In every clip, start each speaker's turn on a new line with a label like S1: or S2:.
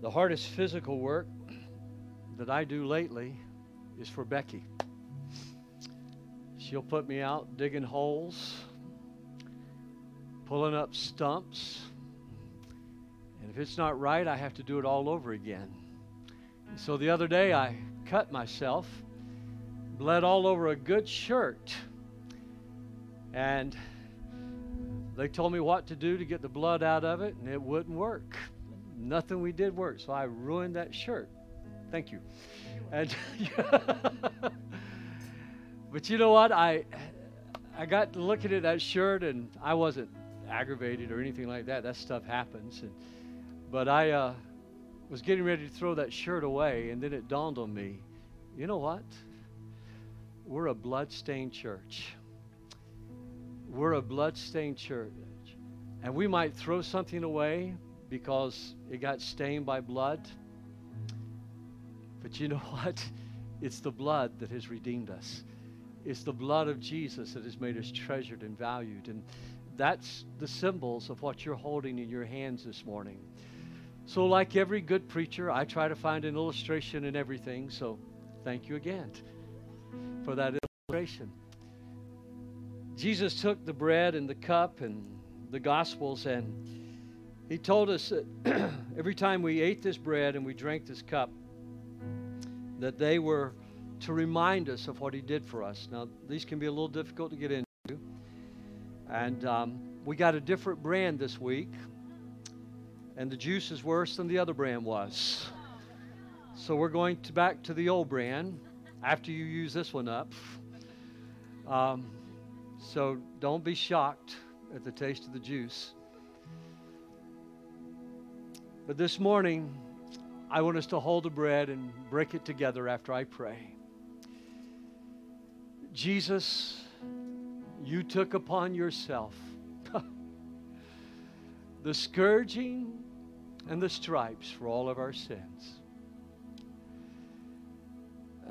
S1: The hardest physical work that I do lately is for Becky. She'll put me out digging holes, pulling up stumps, and if it's not right, I have to do it all over again. so the other day, I cut myself, bled all over a good shirt, and they told me what to do to get the blood out of it, and it wouldn't work. Nothing we did worked, so I ruined that shirt. Thank you. And but you know what? I I got looking at that shirt, and I wasn't aggravated or anything like that. That stuff happens. And, but I uh, was getting ready to throw that shirt away, and then it dawned on me. You know what? We're a blood-stained church. We're a blood-stained church, and we might throw something away because it got stained by blood. But you know what? It's the blood that has redeemed us. It's the blood of Jesus that has made us treasured and valued. And that's the symbols of what you're holding in your hands this morning. So, like every good preacher, I try to find an illustration in everything. So, thank you again for that illustration. Jesus took the bread and the cup and the Gospels, and he told us that every time we ate this bread and we drank this cup, that they were to remind us of what he did for us. Now, these can be a little difficult to get into. And um, we got a different brand this week, and the juice is worse than the other brand was. So we're going to back to the old brand after you use this one up. Um, so don't be shocked at the taste of the juice. But this morning, I want us to hold the bread and break it together after I pray. Jesus, you took upon yourself the scourging and the stripes for all of our sins.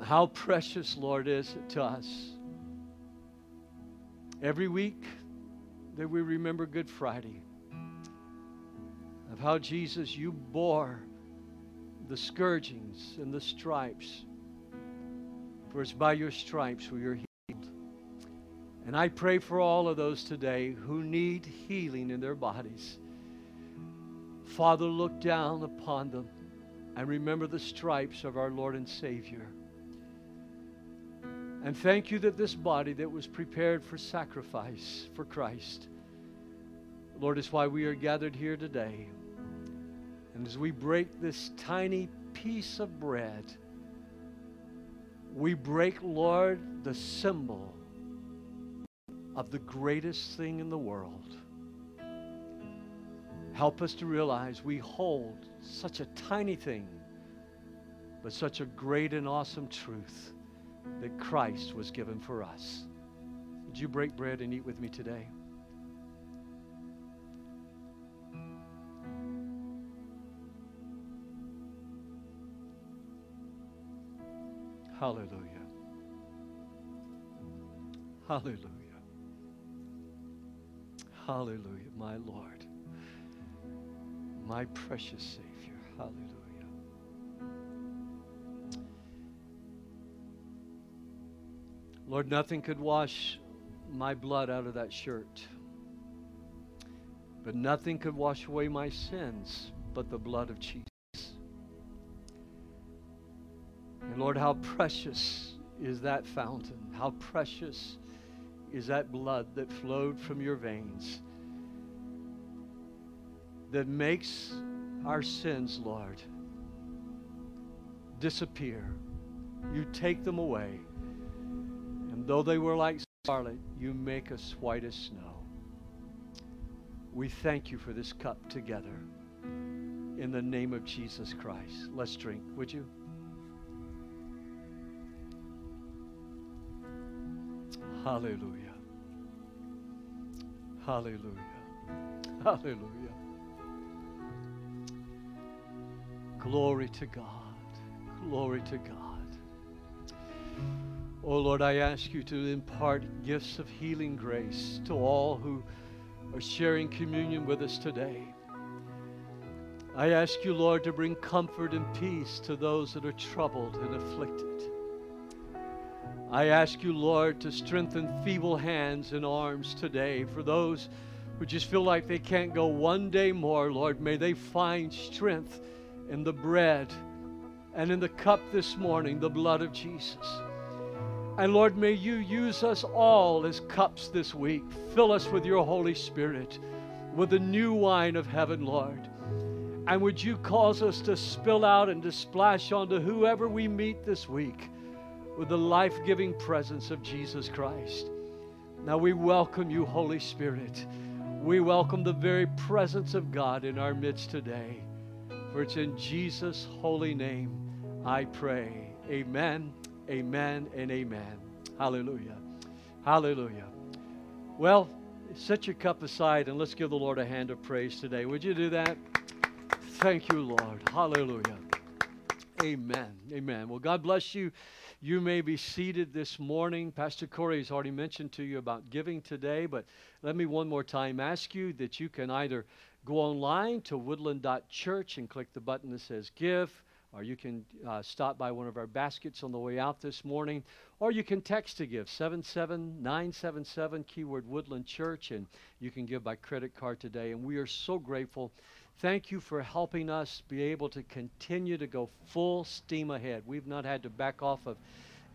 S1: How precious, Lord, is it to us every week that we remember Good Friday of how Jesus, you bore the scourgings and the stripes. For it's by your stripes we are healed. And I pray for all of those today who need healing in their bodies. Father, look down upon them and remember the stripes of our Lord and Savior. And thank you that this body that was prepared for sacrifice for Christ, Lord, is why we are gathered here today. And as we break this tiny piece of bread, we break, Lord, the symbol of the greatest thing in the world. Help us to realize we hold such a tiny thing, but such a great and awesome truth that Christ was given for us. Would you break bread and eat with me today? Hallelujah. Hallelujah. Hallelujah, my Lord, my precious Savior. Hallelujah. Lord, nothing could wash my blood out of that shirt, but nothing could wash away my sins but the blood of Jesus. Lord, how precious is that fountain? How precious is that blood that flowed from your veins that makes our sins, Lord, disappear. You take them away. And though they were like scarlet, you make us white as snow. We thank you for this cup together in the name of Jesus Christ. Let's drink, would you? Hallelujah. Hallelujah. Hallelujah. Glory to God. Glory to God. Oh Lord, I ask you to impart gifts of healing grace to all who are sharing communion with us today. I ask you, Lord, to bring comfort and peace to those that are troubled and afflicted. I ask you, Lord, to strengthen feeble hands and arms today for those who just feel like they can't go one day more. Lord, may they find strength in the bread and in the cup this morning, the blood of Jesus. And Lord, may you use us all as cups this week. Fill us with your Holy Spirit, with the new wine of heaven, Lord. And would you cause us to spill out and to splash onto whoever we meet this week with the life giving presence of Jesus Christ? Now we welcome you, Holy Spirit. We welcome the very presence of God in our midst today. For it's in Jesus' holy name I pray. Amen, amen, and amen. Hallelujah. Hallelujah. Well, set your cup aside and let's give the Lord a hand of praise today. Would you do that? Thank you, Lord. Hallelujah. Amen. Amen. Well, God bless you. You may be seated this morning. Pastor Corey has already mentioned to you about giving today, but let me one more time ask you that you can either go online to woodland.church and click the button that says give, or you can uh, stop by one of our baskets on the way out this morning, or you can text to give 77977 keyword Woodland Church, and you can give by credit card today. And we are so grateful Thank you for helping us be able to continue to go full steam ahead. We've not had to back off of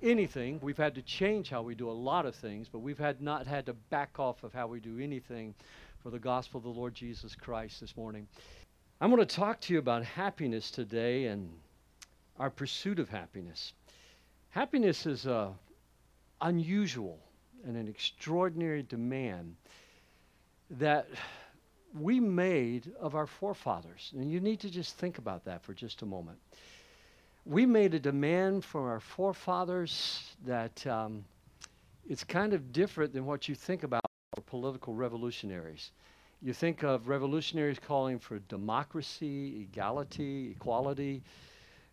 S1: anything. We've had to change how we do a lot of things, but we've had not had to back off of how we do anything for the gospel of the Lord Jesus Christ this morning. I'm going to talk to you about happiness today and our pursuit of happiness. Happiness is a unusual and an extraordinary demand that we made of our forefathers. And you need to just think about that for just a moment. We made a demand from our forefathers that um, it's kind of different than what you think about political revolutionaries. You think of revolutionaries calling for democracy, equality, equality.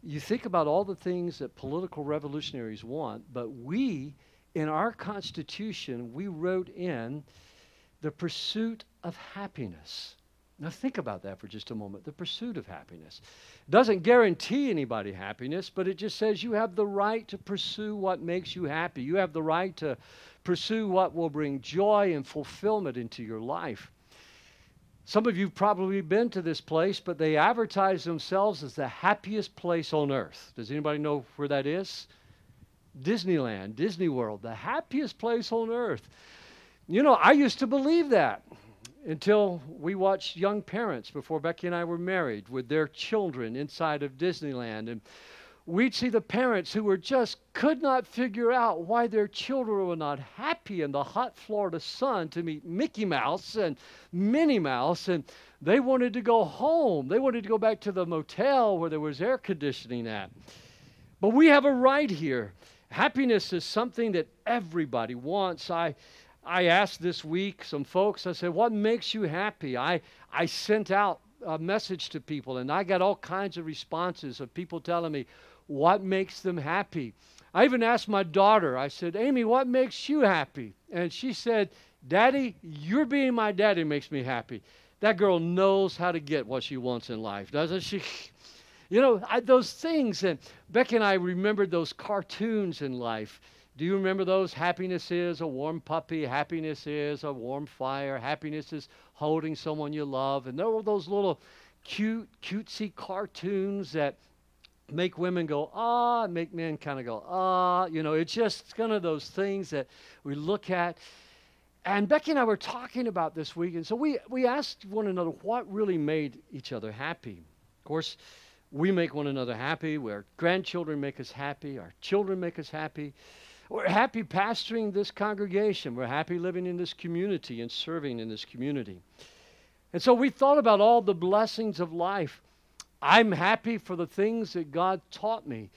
S1: You think about all the things that political revolutionaries want, but we, in our Constitution, we wrote in the pursuit of happiness. Now, think about that for just a moment. The pursuit of happiness doesn't guarantee anybody happiness, but it just says you have the right to pursue what makes you happy. You have the right to pursue what will bring joy and fulfillment into your life. Some of you have probably been to this place, but they advertise themselves as the happiest place on earth. Does anybody know where that is? Disneyland, Disney World, the happiest place on earth. You know, I used to believe that until we watched young parents before Becky and I were married with their children inside of Disneyland. And we'd see the parents who were just could not figure out why their children were not happy in the hot Florida sun to meet Mickey Mouse and Minnie Mouse. And they wanted to go home. They wanted to go back to the motel where there was air conditioning at. But we have a right here. Happiness is something that everybody wants. I I asked this week some folks, I said, What makes you happy? I, I sent out a message to people and I got all kinds of responses of people telling me what makes them happy. I even asked my daughter, I said, Amy, what makes you happy? And she said, Daddy, you're being my daddy makes me happy. That girl knows how to get what she wants in life, doesn't she? You know, I, those things. And Becky and I remembered those cartoons in life do you remember those? Happiness is a warm puppy. Happiness is a warm fire. Happiness is holding someone you love. And there were those little cute, cutesy cartoons that make women go, ah, make men kind of go, ah. You know, it's just kind of those things that we look at. And Becky and I were talking about this week. And so we, we asked one another what really made each other happy. Of course, we make one another happy. Our grandchildren make us happy. Our children make us happy. We're happy pastoring this congregation. We're happy living in this community and serving in this community. And so we thought about all the blessings of life. I'm happy for the things that God taught me,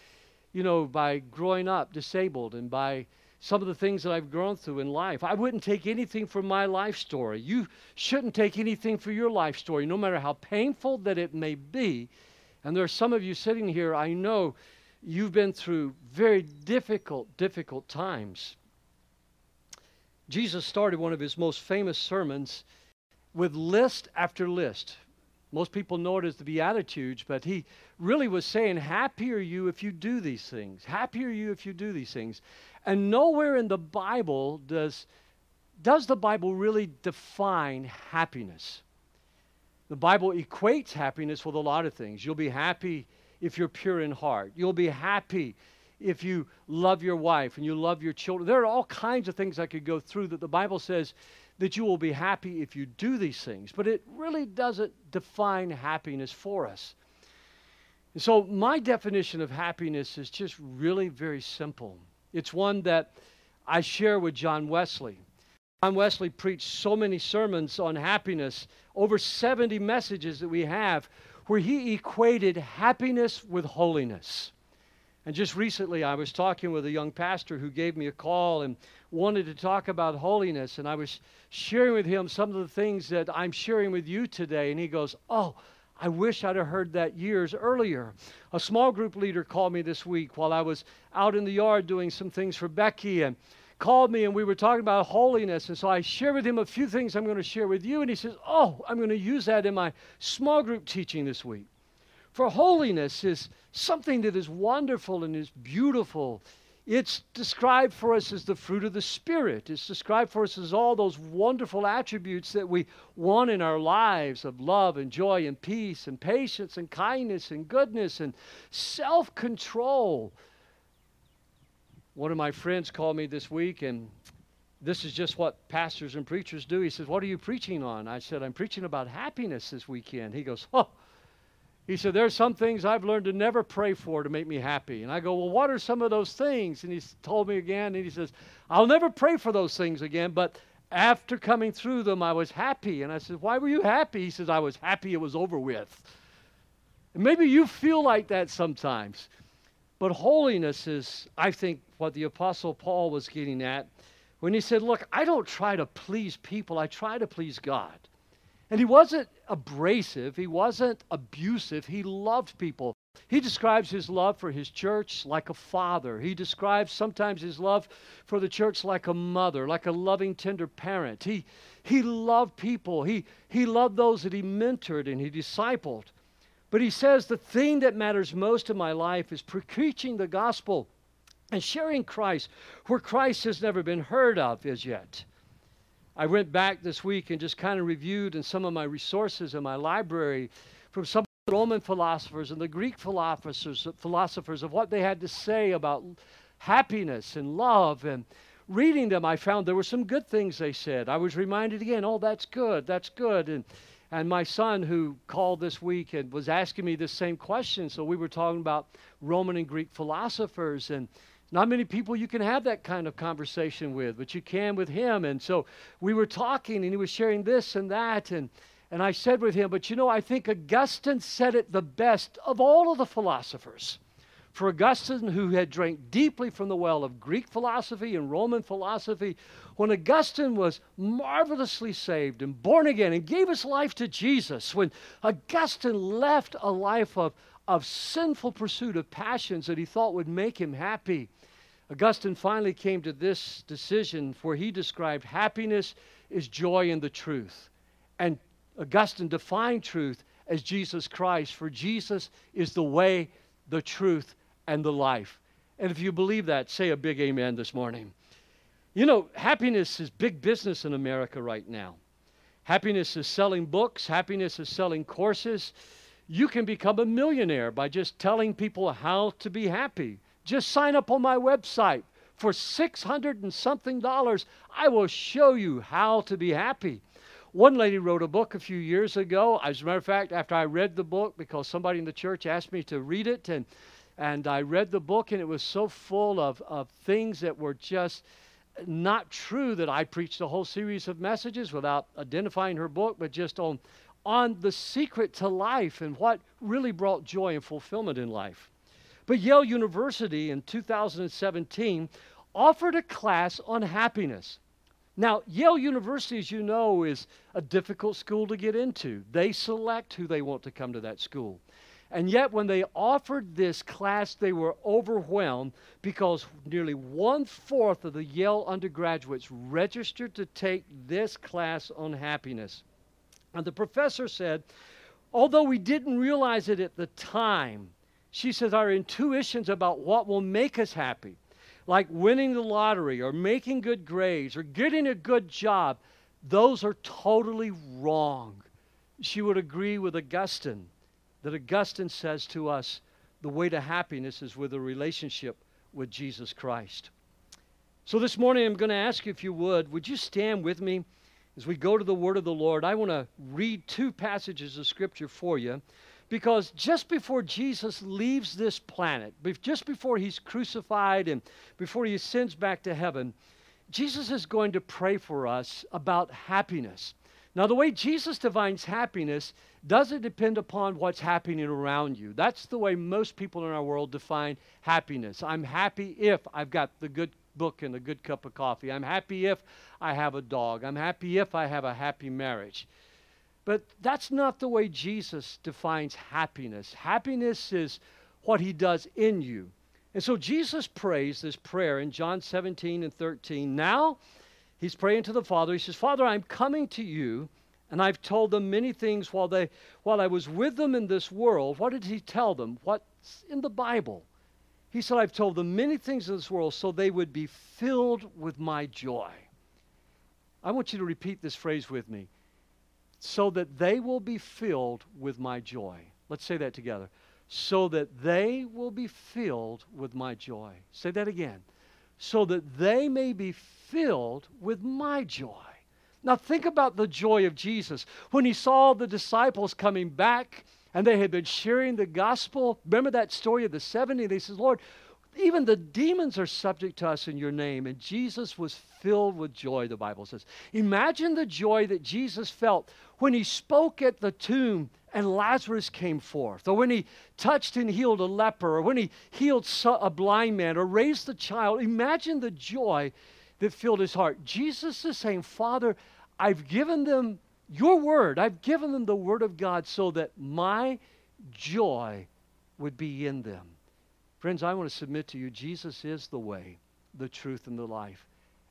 S1: you know, by growing up disabled and by some of the things that I've grown through in life. I wouldn't take anything from my life story. You shouldn't take anything for your life story, no matter how painful that it may be. And there are some of you sitting here, I know You've been through very difficult, difficult times. Jesus started one of his most famous sermons with list after list. Most people know it as the Beatitudes, but he really was saying, Happy are you if you do these things. Happy are you if you do these things. And nowhere in the Bible does, does the Bible really define happiness. The Bible equates happiness with a lot of things. You'll be happy if you're pure in heart. You'll be happy if you love your wife and you love your children. There are all kinds of things I could go through that the Bible says that you will be happy if you do these things, but it really doesn't define happiness for us. And so, my definition of happiness is just really very simple. It's one that I share with John Wesley. John Wesley preached so many sermons on happiness, over 70 messages that we have, where he equated happiness with holiness. And just recently, I was talking with a young pastor who gave me a call and wanted to talk about holiness. And I was sharing with him some of the things that I'm sharing with you today. And he goes, Oh, I wish I'd have heard that years earlier. A small group leader called me this week while I was out in the yard doing some things for Becky and called me and we were talking about holiness. And so I shared with him a few things I'm going to share with you. And he says, Oh, I'm going to use that in my small group teaching this week. For holiness is something that is wonderful and is beautiful. It's described for us as the fruit of the Spirit. It's described for us as all those wonderful attributes that we want in our lives of love and joy and peace and patience and kindness and goodness and self control. One of my friends called me this week, and this is just what pastors and preachers do. He says, What are you preaching on? I said, I'm preaching about happiness this weekend. He goes, Oh, he said, There's some things I've learned to never pray for to make me happy. And I go, Well, what are some of those things? And he told me again, and he says, I'll never pray for those things again, but after coming through them, I was happy. And I said, Why were you happy? He says, I was happy it was over with. And maybe you feel like that sometimes. But holiness is, I think, what the Apostle Paul was getting at when he said, Look, I don't try to please people, I try to please God. And he wasn't abrasive, he wasn't abusive, he loved people. He describes his love for his church like a father. He describes sometimes his love for the church like a mother, like a loving, tender parent. He, he loved people. He, he loved those that he mentored and he discipled. But he says the thing that matters most in my life is preaching the gospel and sharing Christ where Christ has never been heard of as yet. I went back this week and just kind of reviewed in some of my resources in my library from some of the Roman philosophers and the Greek philosophers, philosophers of what they had to say about happiness and love. And reading them, I found there were some good things they said. I was reminded again, oh, that's good, that's good. And and my son, who called this week and was asking me the same question, so we were talking about Roman and Greek philosophers, and not many people you can have that kind of conversation with, but you can with him. And so we were talking, and he was sharing this and that. And, and I said with him, But you know, I think Augustine said it the best of all of the philosophers. For Augustine, who had drank deeply from the well of Greek philosophy and Roman philosophy, when Augustine was marvelously saved and born again and gave his life to Jesus, when Augustine left a life of, of sinful pursuit of passions that he thought would make him happy, Augustine finally came to this decision where he described happiness is joy in the truth. And Augustine defined truth as Jesus Christ, for Jesus is the way, the truth, and the life. And if you believe that, say a big amen this morning. You know, happiness is big business in America right now. Happiness is selling books, happiness is selling courses. You can become a millionaire by just telling people how to be happy. Just sign up on my website. For 600 and something dollars, I will show you how to be happy. One lady wrote a book a few years ago. As a matter of fact, after I read the book, because somebody in the church asked me to read it, and, and I read the book, and it was so full of, of things that were just not true that I preached a whole series of messages without identifying her book, but just on, on the secret to life and what really brought joy and fulfillment in life. But Yale University in 2017 offered a class on happiness. Now, Yale University, as you know, is a difficult school to get into. They select who they want to come to that school. And yet, when they offered this class, they were overwhelmed because nearly one fourth of the Yale undergraduates registered to take this class on happiness. And the professor said, although we didn't realize it at the time, she says our intuitions about what will make us happy, like winning the lottery or making good grades or getting a good job, those are totally wrong. She would agree with Augustine that Augustine says to us the way to happiness is with a relationship with Jesus Christ. So this morning, I'm going to ask you if you would, would you stand with me as we go to the Word of the Lord? I want to read two passages of Scripture for you because just before Jesus leaves this planet, just before he's crucified and before he ascends back to heaven, Jesus is going to pray for us about happiness. Now, the way Jesus defines happiness doesn't depend upon what's happening around you. That's the way most people in our world define happiness. I'm happy if I've got the good book and a good cup of coffee. I'm happy if I have a dog. I'm happy if I have a happy marriage. But that's not the way Jesus defines happiness. Happiness is what he does in you. And so Jesus prays this prayer in John 17 and 13. Now he's praying to the Father. He says, Father, I'm coming to you, and I've told them many things while, they, while I was with them in this world. What did he tell them? What's in the Bible? He said, I've told them many things in this world so they would be filled with my joy. I want you to repeat this phrase with me so that they will be filled with my joy. Let's say that together. So that they will be filled with my joy. Say that again. So that they may be filled with my joy. Now, think about the joy of Jesus when he saw the disciples coming back and they had been sharing the gospel. Remember that story of the 70? They said, Lord, even the demons are subject to us in your name. And Jesus was filled with joy, the Bible says. Imagine the joy that Jesus felt when he spoke at the tomb and Lazarus came forth, or when he touched and healed a leper, or when he healed a blind man, or raised a child. Imagine the joy that filled his heart. Jesus is saying, Father, I've given them your word. I've given them the word of God so that my joy would be in them. Friends, I want to submit to you Jesus is the way, the truth, and the life.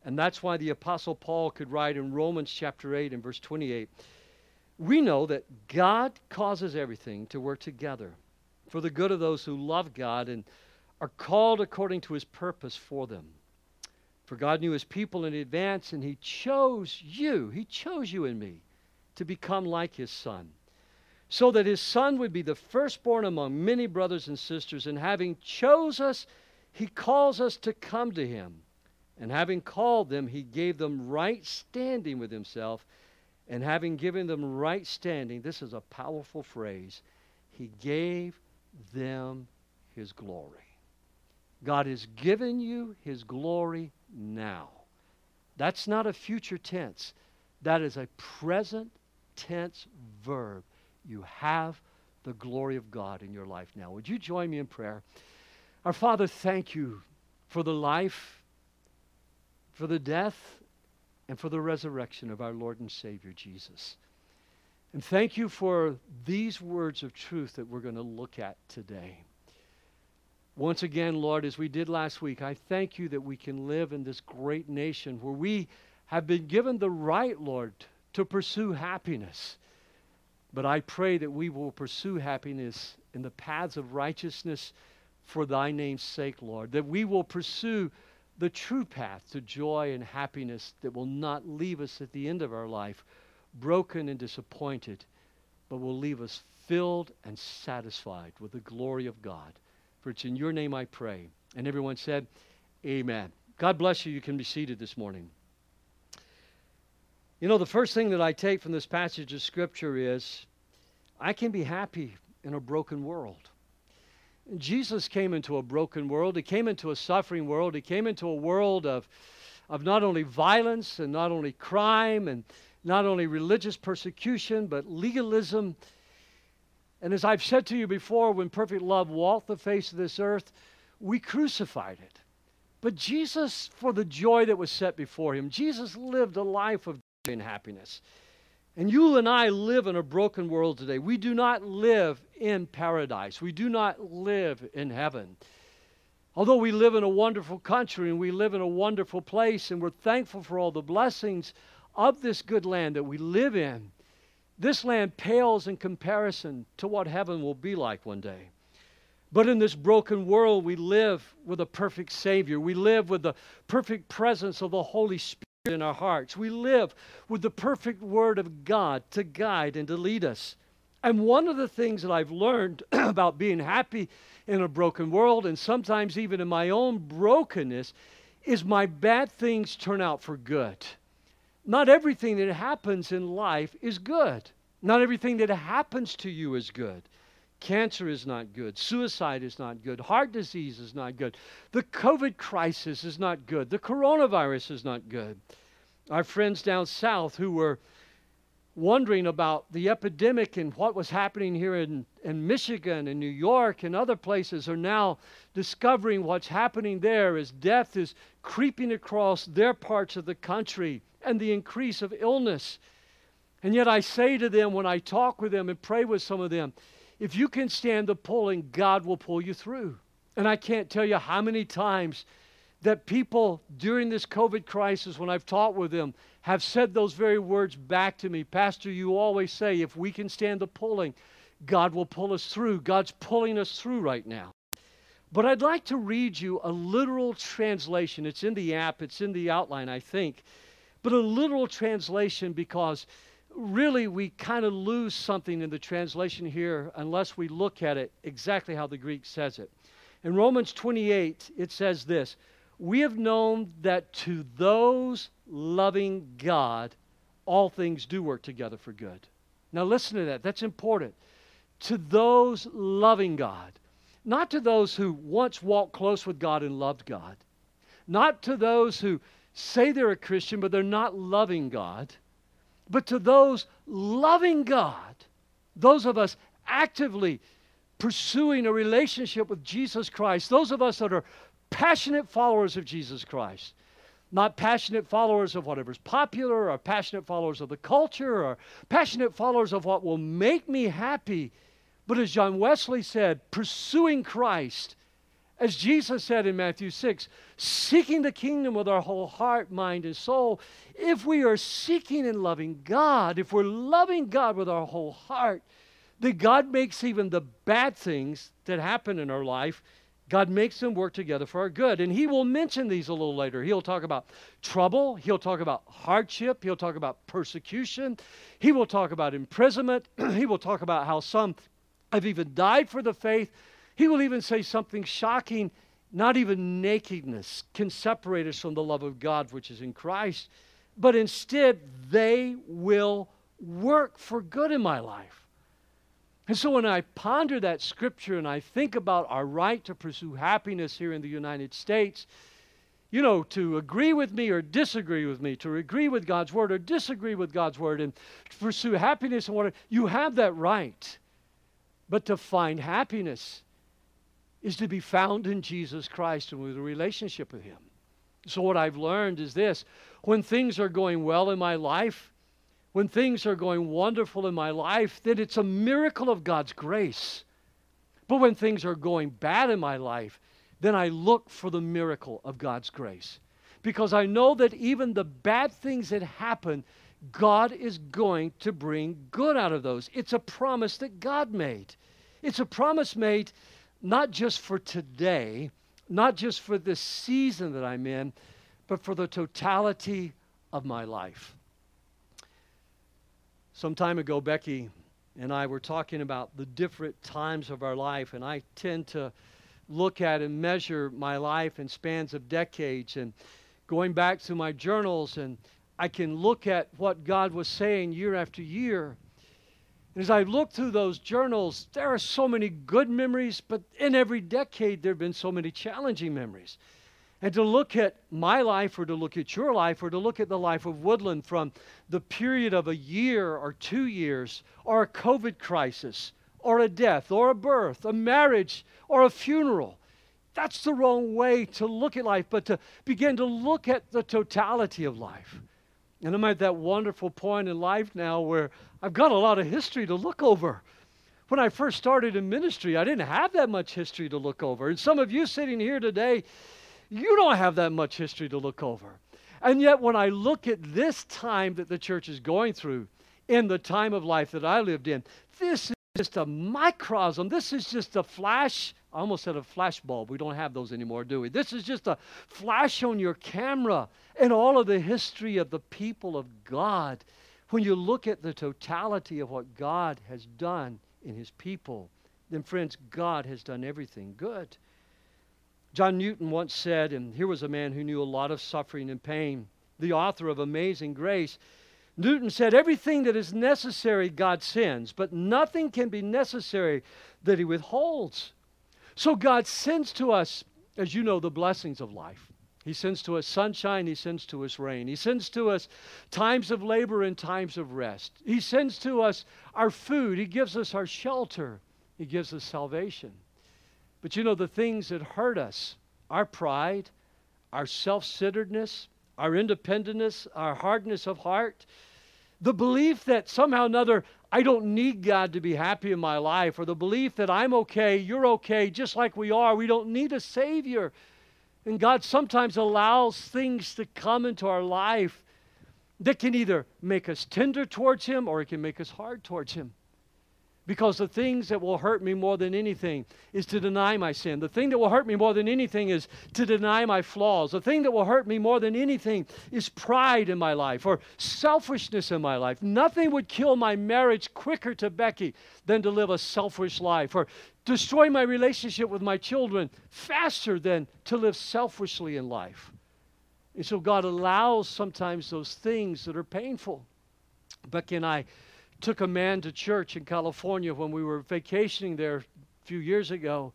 S1: And that's why the Apostle Paul could write in Romans chapter 8 and verse 28 we know that God causes everything to work together for the good of those who love God and are called according to his purpose for them. For God knew his people in advance, and he chose you, he chose you and me to become like his son, so that his son would be the firstborn among many brothers and sisters. And having chose us, he calls us to come to him. And having called them, he gave them right standing with himself. And having given them right standing, this is a powerful phrase, he gave them his glory. God has given you his glory now. That's not a future tense. That is a present tense verb. You have the glory of God in your life now. Would you join me in prayer? Our Father, thank you for the life, for the death, and for the resurrection of our Lord and Savior Jesus. And thank you for these words of truth that we're going to look at today. Once again, Lord, as we did last week, I thank you that we can live in this great nation where we have been given the right, Lord, to pursue happiness. But I pray that we will pursue happiness in the paths of righteousness for thy name's sake, Lord. That we will pursue the true path to joy and happiness that will not leave us at the end of our life broken and disappointed, but will leave us filled and satisfied with the glory of God. For it's in your name I pray. And everyone said, Amen. God bless you. You can be seated this morning. You know, the first thing that I take from this passage of Scripture is I can be happy in a broken world. Jesus came into a broken world. He came into a suffering world. He came into a world of, of not only violence and not only crime and not only religious persecution, but legalism. And as I've said to you before, when perfect love walked the face of this earth, we crucified it. But Jesus, for the joy that was set before him, Jesus lived a life of joy and happiness. And you and I live in a broken world today. We do not live in paradise. We do not live in heaven. Although we live in a wonderful country and we live in a wonderful place and we're thankful for all the blessings of this good land that we live in, This land pales in comparison to what heaven will be like one day. But in this broken world, we live with a perfect Savior. We live with the perfect presence of the Holy Spirit in our hearts. We live with the perfect Word of God to guide and to lead us. And one of the things that I've learned about being happy in a broken world, and sometimes even in my own brokenness, is my bad things turn out for good. Not everything that happens in life is good. Not everything that happens to you is good. Cancer is not good. Suicide is not good. Heart disease is not good. The COVID crisis is not good. The coronavirus is not good. Our friends down south who were wondering about the epidemic and what was happening here in, in Michigan and New York and other places are now discovering what's happening there as death is creeping across their parts of the country and the increase of illness. And yet I say to them when I talk with them and pray with some of them, if you can stand the pulling, God will pull you through. And I can't tell you how many times that people during this COVID crisis, when I've talked with them, have said those very words back to me. Pastor, you always say, if we can stand the pulling, God will pull us through. God's pulling us through right now. But I'd like to read you a literal translation. It's in the app, it's in the outline, I think. But a literal translation because really we kind of lose something in the translation here unless we look at it exactly how the Greek says it. In Romans 28, it says this We have known that to those loving God, all things do work together for good. Now, listen to that. That's important. To those loving God, not to those who once walked close with God and loved God, not to those who say they're a Christian but they're not loving God. But to those loving God, those of us actively pursuing a relationship with Jesus Christ, those of us that are passionate followers of Jesus Christ, not passionate followers of whatever's popular or passionate followers of the culture or passionate followers of what will make me happy, but as John Wesley said, pursuing Christ as Jesus said in Matthew 6, seeking the kingdom with our whole heart, mind, and soul. If we are seeking and loving God, if we're loving God with our whole heart, then God makes even the bad things that happen in our life, God makes them work together for our good. And He will mention these a little later. He'll talk about trouble, He'll talk about hardship, He'll talk about persecution, He will talk about imprisonment, He will talk about how some have even died for the faith. He will even say something shocking. Not even nakedness can separate us from the love of God which is in Christ, but instead they will work for good in my life. And so when I ponder that scripture and I think about our right to pursue happiness here in the United States, you know, to agree with me or disagree with me, to agree with God's word or disagree with God's word, and pursue happiness and whatever, you have that right. But to find happiness is to be found in Jesus Christ and with a relationship with Him. So, what I've learned is this when things are going well in my life, when things are going wonderful in my life, then it's a miracle of God's grace. But when things are going bad in my life, then I look for the miracle of God's grace. Because I know that even the bad things that happen, God is going to bring good out of those. It's a promise that God made. It's a promise made not just for today, not just for the season that I'm in, but for the totality of my life. Some time ago, Becky and I were talking about the different times of our life, and I tend to look at and measure my life in spans of decades and going back to my journals, and I can look at what God was saying year after year as I look through those journals, there are so many good memories, but in every decade, there have been so many challenging memories. And to look at my life, or to look at your life, or to look at the life of Woodland from the period of a year or two years, or a COVID crisis, or a death, or a birth, a marriage, or a funeral, that's the wrong way to look at life, but to begin to look at the totality of life. And I'm at that wonderful point in life now where I've got a lot of history to look over. When I first started in ministry, I didn't have that much history to look over. And some of you sitting here today, you don't have that much history to look over. And yet, when I look at this time that the church is going through, in the time of life that I lived in. This is just a microcosm. This is just a flash. I almost said a flash bulb. We don't have those anymore, do we? This is just a flash on your camera and all of the history of the people of God. When you look at the totality of what God has done in his people, then, friends, God has done everything good. John Newton once said, and here was a man who knew a lot of suffering and pain, the author of Amazing Grace. Newton said, Everything that is necessary, God sends, but nothing can be necessary that He withholds. So God sends to us, as you know, the blessings of life. He sends to us sunshine, He sends to us rain. He sends to us times of labor and times of rest. He sends to us our food, He gives us our shelter, He gives us salvation. But you know, the things that hurt us, our pride, our self centeredness, our independence, our hardness of heart, the belief that somehow or another I don't need God to be happy in my life, or the belief that I'm okay, you're okay, just like we are. We don't need a Savior. And God sometimes allows things to come into our life that can either make us tender towards Him or it can make us hard towards Him. Because the things that will hurt me more than anything is to deny my sin. The thing that will hurt me more than anything is to deny my flaws. The thing that will hurt me more than anything is pride in my life or selfishness in my life. Nothing would kill my marriage quicker to Becky than to live a selfish life or destroy my relationship with my children faster than to live selfishly in life. And so God allows sometimes those things that are painful. Becky and I took a man to church in California when we were vacationing there a few years ago.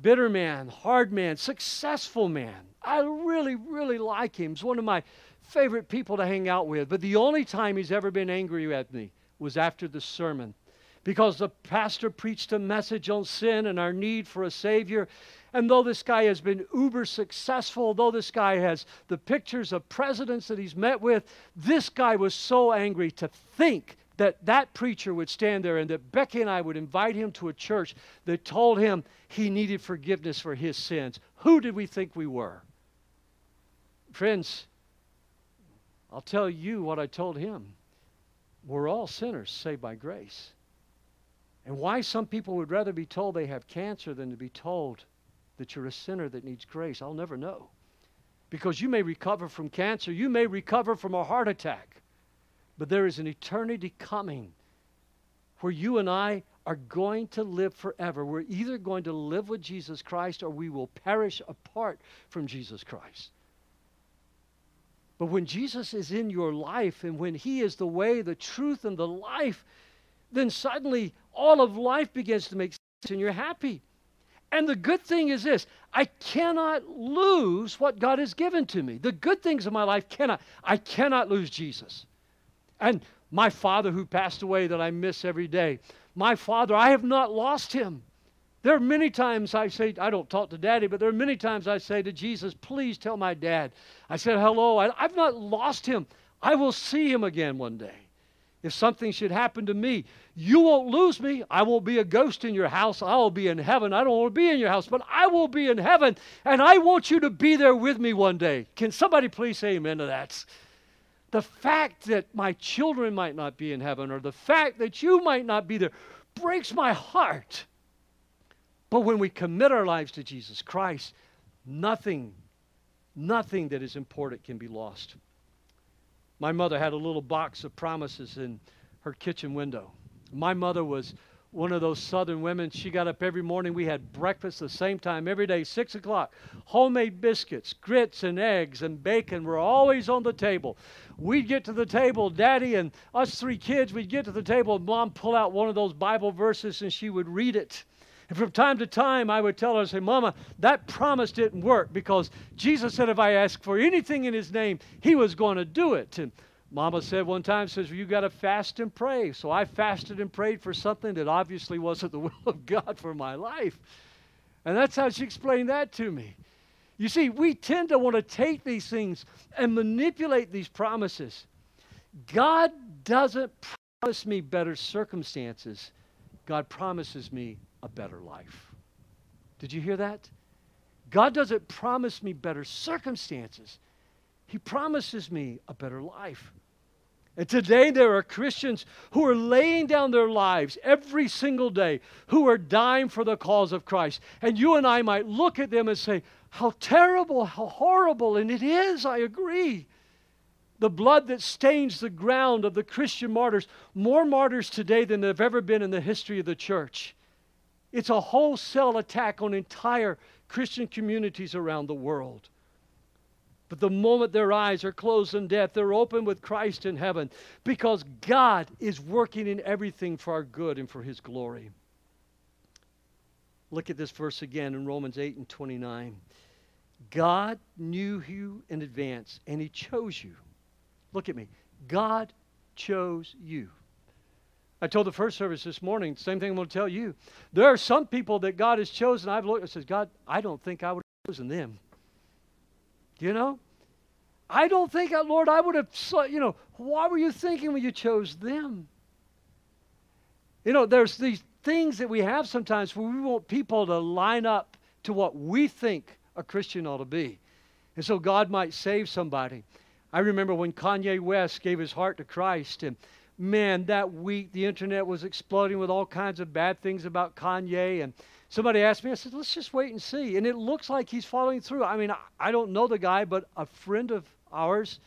S1: Bitter man, hard man, successful man. I really, really like him. He's one of my favorite people to hang out with. But the only time he's ever been angry at me was after the sermon because the pastor preached a message on sin and our need for a Savior. And though this guy has been uber successful, though this guy has the pictures of presidents that he's met with, this guy was so angry to think that that preacher would stand there and that Becky and I would invite him to a church that told him he needed forgiveness for his sins. Who did we think we were? Friends, I'll tell you what I told him. We're all sinners saved by grace. And why some people would rather be told they have cancer than to be told that you're a sinner that needs grace, I'll never know. Because you may recover from cancer, you may recover from a heart attack, but there is an eternity coming where you and I are going to live forever. We're either going to live with Jesus Christ or we will perish apart from Jesus Christ. But when Jesus is in your life and when He is the way, the truth, and the life, then suddenly all of life begins to make sense and you're happy. And the good thing is this I cannot lose what God has given to me. The good things of my life cannot, I cannot lose Jesus. And my father who passed away that I miss every day, my father, I have not lost him. There are many times I say, I don't talk to daddy, but there are many times I say to Jesus, please tell my dad. I said, hello, I, I've not lost him. I will see him again one day if something should happen to me, you won't lose me. I won't be a ghost in your house. I will be in heaven. I don't want to be in your house, but I will be in heaven, and I want you to be there with me one day. Can somebody please say amen to that? The fact that my children might not be in heaven, or the fact that you might not be there, breaks my heart. But when we commit our lives to Jesus Christ, nothing, nothing that is important can be lost. My mother had a little box of promises in her kitchen window. My mother was one of those southern women. She got up every morning. We had breakfast the same time every day, 6 o'clock. Homemade biscuits, grits, and eggs and bacon were always on the table. We'd get to the table, Daddy and us three kids, we'd get to the table, and Mom pull out one of those Bible verses and she would read it. And from time to time, I would tell her, say, Mama, that promise didn't work because Jesus said if I ask for anything in his name, he was going to do it. And Mama said one time, says, well, you got to fast and pray. So I fasted and prayed for something that obviously wasn't the will of God for my life. And that's how she explained that to me. You see, we tend to want to take these things and manipulate these promises. God doesn't promise me better circumstances. God promises me a better life. Did you hear that? God doesn't promise me better circumstances, He promises me a better life. And today there are Christians who are laying down their lives every single day, who are dying for the cause of Christ. And you and I might look at them and say, How terrible, how horrible. And it is, I agree. The blood that stains the ground of the Christian martyrs, more martyrs today than there have ever been in the history of the church. It's a wholesale attack on entire Christian communities around the world. But the moment their eyes are closed in death, they're open with Christ in heaven because God is working in everything for our good and for His glory. Look at this verse again in Romans 8 and 29. God knew you in advance and He chose you. Look at me. God chose you. I told the first service this morning, same thing I'm going to tell you. There are some people that God has chosen. I've looked and says, God, I don't think I would have chosen them. You know? I don't think, uh, Lord, I would have, you know, why were you thinking when you chose them? You know, there's these things that we have sometimes where we want people to line up to what we think a Christian ought to be. And so God might save somebody. I remember when Kanye West gave his heart to Christ, and man, that week the internet was exploding with all kinds of bad things about Kanye. And somebody asked me, I said, let's just wait and see. And it looks like he's following through. I mean, I don't know the guy, but a friend of ours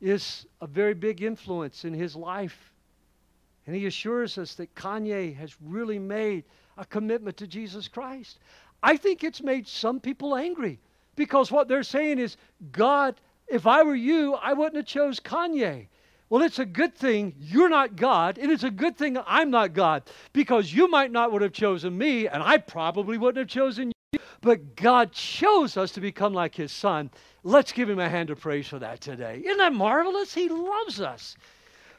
S1: is a very big influence in his life. And he assures us that Kanye has really made a commitment to Jesus Christ. I think it's made some people angry because what they're saying is, God, if I were you, I wouldn't have chose Kanye. Well, it's a good thing you're not God, and it's a good thing I'm not God because you might not would have chosen me, and I probably wouldn't have chosen you. But God chose us to become like His Son. Let's give Him a hand of praise for that today. Isn't that marvelous? He loves us,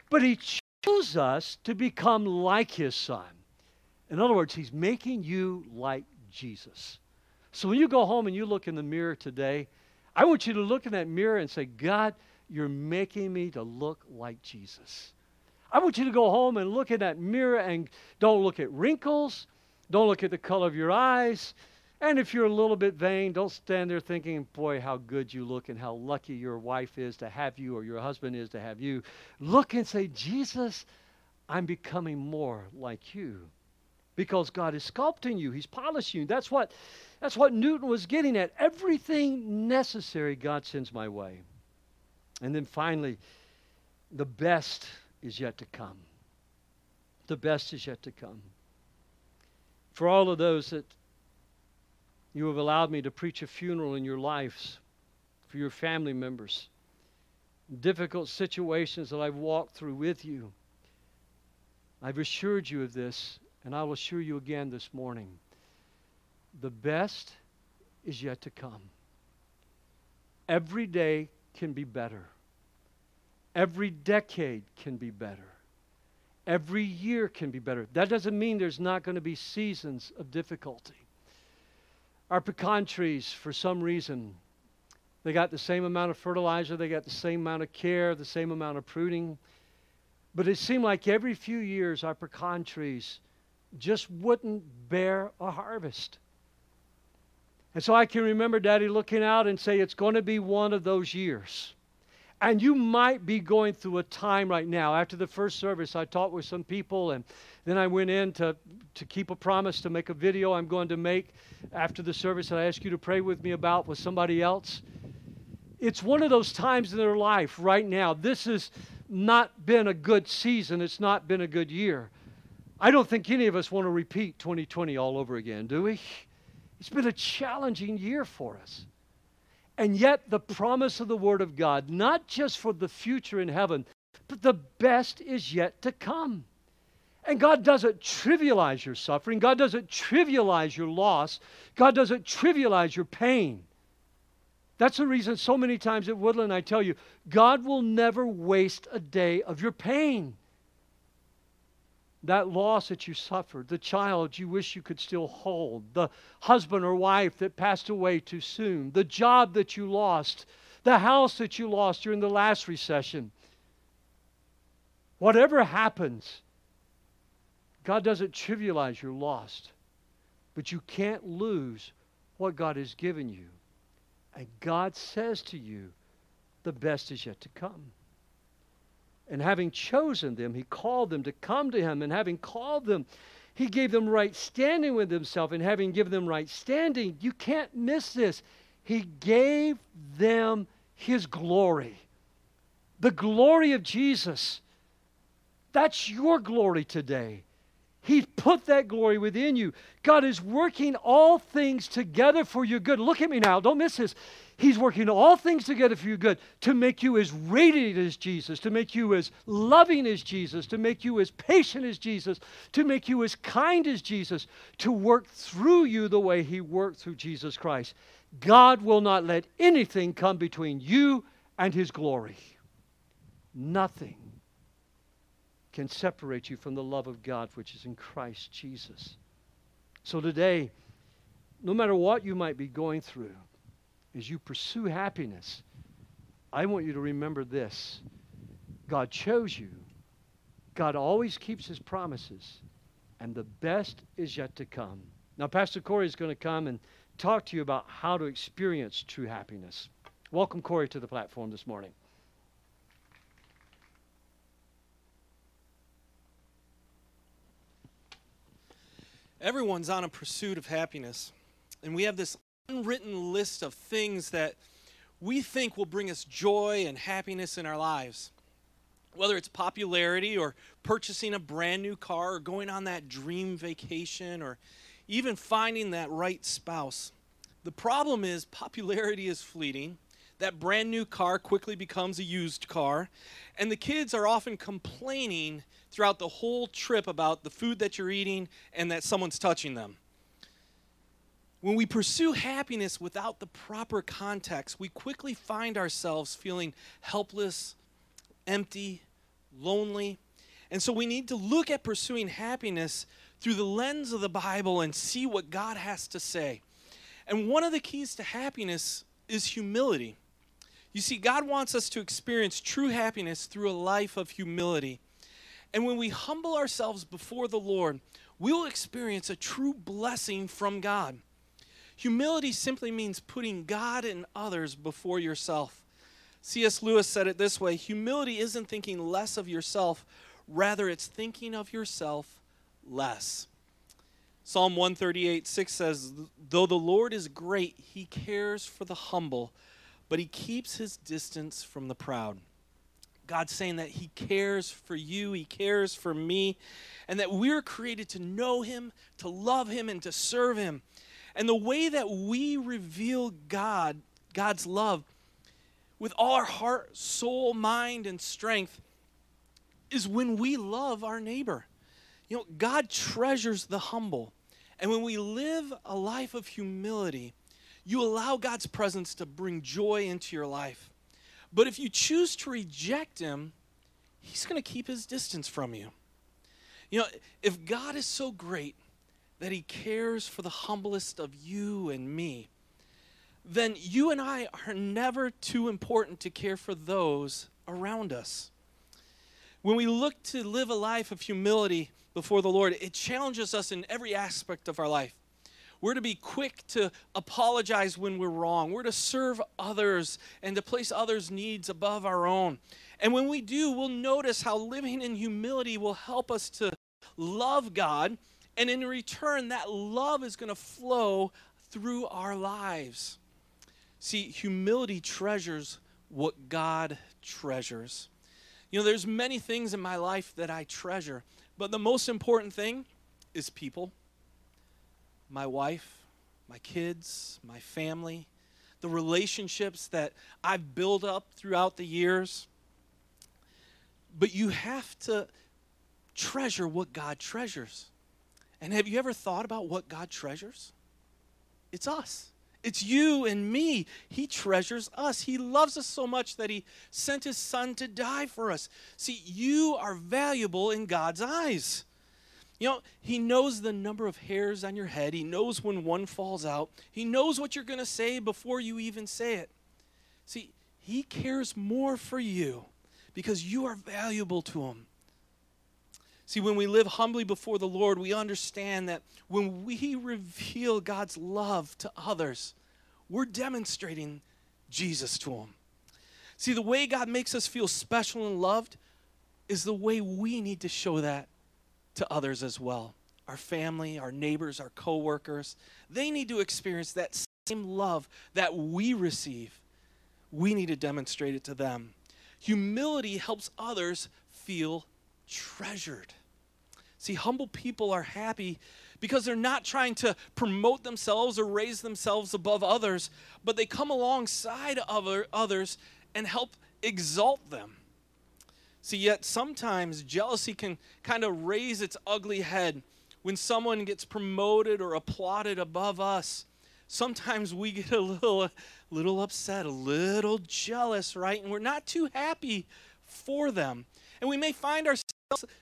S1: but He chose us to become like His Son. In other words, He's making you like Jesus. So when you go home and you look in the mirror today, I want you to look in that mirror and say, God, you're making me to look like Jesus. I want you to go home and look in that mirror and don't look at wrinkles. Don't look at the color of your eyes. And if you're a little bit vain, don't stand there thinking, boy, how good you look and how lucky your wife is to have you or your husband is to have you. Look and say, Jesus, I'm becoming more like you. Because God is sculpting you, He's polishing you. That's what, that's what Newton was getting at. Everything necessary God sends my way. And then finally, the best is yet to come. The best is yet to come. For all of those that you have allowed me to preach a funeral in your lives, for your family members, difficult situations that I've walked through with you, I've assured you of this, and I will assure you again this morning. The best is yet to come. Every day can be better. Every decade can be better. Every year can be better. That doesn't mean there's not going to be seasons of difficulty. Our pecan trees, for some reason, they got the same amount of fertilizer, they got the same amount of care, the same amount of pruning. But it seemed like every few years our pecan trees just wouldn't bear a harvest. And so I can remember Daddy looking out and say, It's going to be one of those years. And you might be going through a time right now. After the first service, I talked with some people, and then I went in to, to keep a promise to make a video I'm going to make after the service that I ask you to pray with me about with somebody else. It's one of those times in their life right now. This has not been a good season, it's not been a good year. I don't think any of us want to repeat 2020 all over again, do we? It's been a challenging year for us. And yet, the promise of the Word of God, not just for the future in heaven, but the best is yet to come. And God doesn't trivialize your suffering. God doesn't trivialize your loss. God doesn't trivialize your pain. That's the reason so many times at Woodland I tell you, God will never waste a day of your pain that loss that you suffered, the child you wish you could still hold, the husband or wife that passed away too soon, the job that you lost, the house that you lost during the last recession. Whatever happens, God doesn't trivialize your loss, but you can't lose what God has given you. And God says to you, the best is yet to come. And having chosen them, he called them to come to him. And having called them, he gave them right standing with himself. And having given them right standing, you can't miss this. He gave them his glory. The glory of Jesus. That's your glory today. He put that glory within you. God is working all things together for your good. Look at me now. Don't miss this. He's working all things together for your good to make you as radiant as Jesus, to make you as loving as Jesus, to make you as patient as Jesus, to make you as kind as Jesus, to work through you the way He worked through Jesus Christ. God will not let anything come between you and His glory. Nothing can separate you from the love of God which is in Christ Jesus. So today, no matter what you might be going through, as you pursue happiness, I want you to remember this God chose you, God always keeps his promises, and the best is yet to come. Now, Pastor Corey is going to come and talk to you about how to experience true happiness. Welcome, Corey, to the platform this morning.
S2: Everyone's on a pursuit of happiness. And we have this unwritten list of things that we think will bring us joy and happiness in our lives. Whether it's popularity or purchasing a brand new car or going on that dream vacation or even finding that right spouse. The problem is popularity is fleeting. That brand new car quickly becomes a used car. And the kids are often complaining throughout the whole trip about the food that you're eating and that someone's touching them. When we pursue happiness without the proper context, we quickly find ourselves feeling helpless, empty, lonely. And so we need to look at pursuing happiness through the lens of the Bible and see what God has to say. And one of the keys to happiness is humility. You see, God wants us to experience true happiness through a life of humility. And when we humble ourselves before the Lord, we will experience a true blessing from God. Humility simply means putting God and others before yourself. C.S. Lewis said it this way humility isn't thinking less of yourself, rather, it's thinking of yourself less. Psalm 138 6 says, Though the Lord is great, he cares for the humble, but he keeps his distance from the proud. God's saying that He cares for you, He cares for me, and that we're created to know Him, to love Him, and to serve Him. And the way that we reveal God, God's love, with all our heart, soul, mind, and strength, is when we love our neighbor. You know, God treasures the humble. And when we live a life of humility, you allow God's presence to bring joy into your life. But if you choose to reject him, he's going to keep his distance from you. You know, if God is so great that he cares for the humblest of you and me, then you and I are never too important to care for those around us. When we look to live a life of humility before the Lord, it challenges us in every aspect of our life. We're to be quick to apologize when we're wrong. We're to serve others and to place others' needs above our own. And when we do, we'll notice how living in humility will help us to love God. And in return, that love is going to flow through our lives. See, humility treasures what God treasures. You know, there's many things in my life that I treasure, but the most important thing is people my wife, my kids, my family, the relationships that I've built up throughout the years. But you have to treasure what God treasures. And have you ever thought about what God treasures? It's us. It's you and me. He treasures us. He loves us so much that He sent His Son to die for us. See, you are valuable in God's eyes. You know, He knows the number of hairs on your head, He knows when one falls out, He knows what you're going to say before you even say it. See, He cares more for you because you are valuable to Him. See, when we live humbly before the Lord, we understand that when we reveal God's love to others, we're demonstrating Jesus to them. See, the way God makes us feel special and loved is the way we need to show that to others as well. Our family, our neighbors, our coworkers, they need to experience that same love that we receive. We need to demonstrate it to them. Humility helps others feel treasured. See, humble people are happy because they're not trying to promote themselves or raise themselves above others, but they come alongside other, others and help exalt them. See, yet sometimes jealousy can kind of raise its ugly head when someone gets promoted or applauded above us. Sometimes we get a little, little upset, a little jealous, right? And we're not too happy for them. And we may find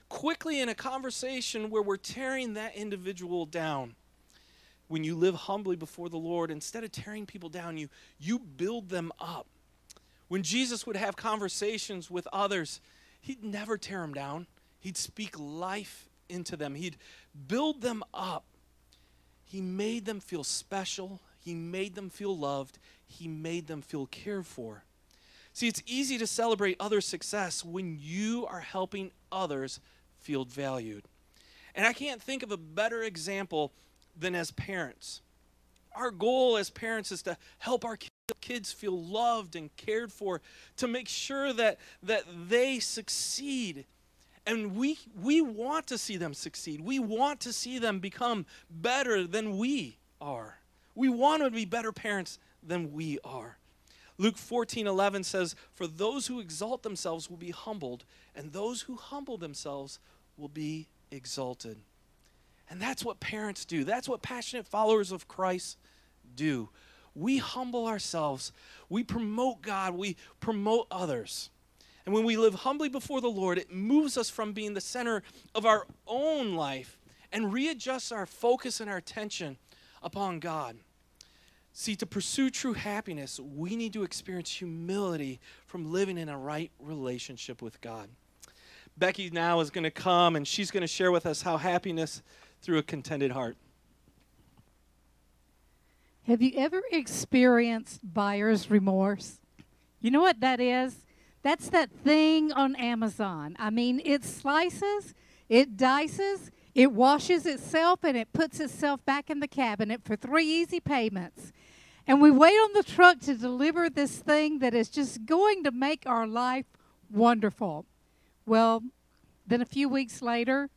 S2: quickly in a conversation where we're tearing that individual down. When you live humbly before the Lord, instead of tearing people down, you, you build them up. When Jesus would have conversations with others, he'd never tear them down. He'd speak life into them, he'd build them up. He made them feel special, he made them feel loved, he made them feel cared for. See, it's easy to celebrate other success when you are helping others feel valued. And I can't think of a better example than as parents. Our goal as parents is to help our kids feel loved and cared for, to make sure that, that they succeed. And we, we want to see them succeed. We want to see them become better than we are. We want to be better parents than we are. Luke 14 11 says, For those who exalt themselves will be humbled, and those who humble themselves will be exalted. And that's what parents do. That's what passionate followers of Christ do we humble ourselves, we promote God, we promote others. And when we live humbly before the Lord, it moves us from being the center of our own life and readjusts our focus and our attention upon God. See, to pursue true happiness, we need to experience humility from living in a right relationship with God. Becky now is going to come and she's going to share with us how happiness through a contented heart.
S3: Have you ever experienced buyer's remorse? You know what that is? That's that thing on Amazon. I mean, it slices, it dices, it washes itself, and it puts itself back in the cabinet for three easy payments. And we wait on the truck to deliver this thing that is just going to make our life wonderful. Well, then a few weeks later,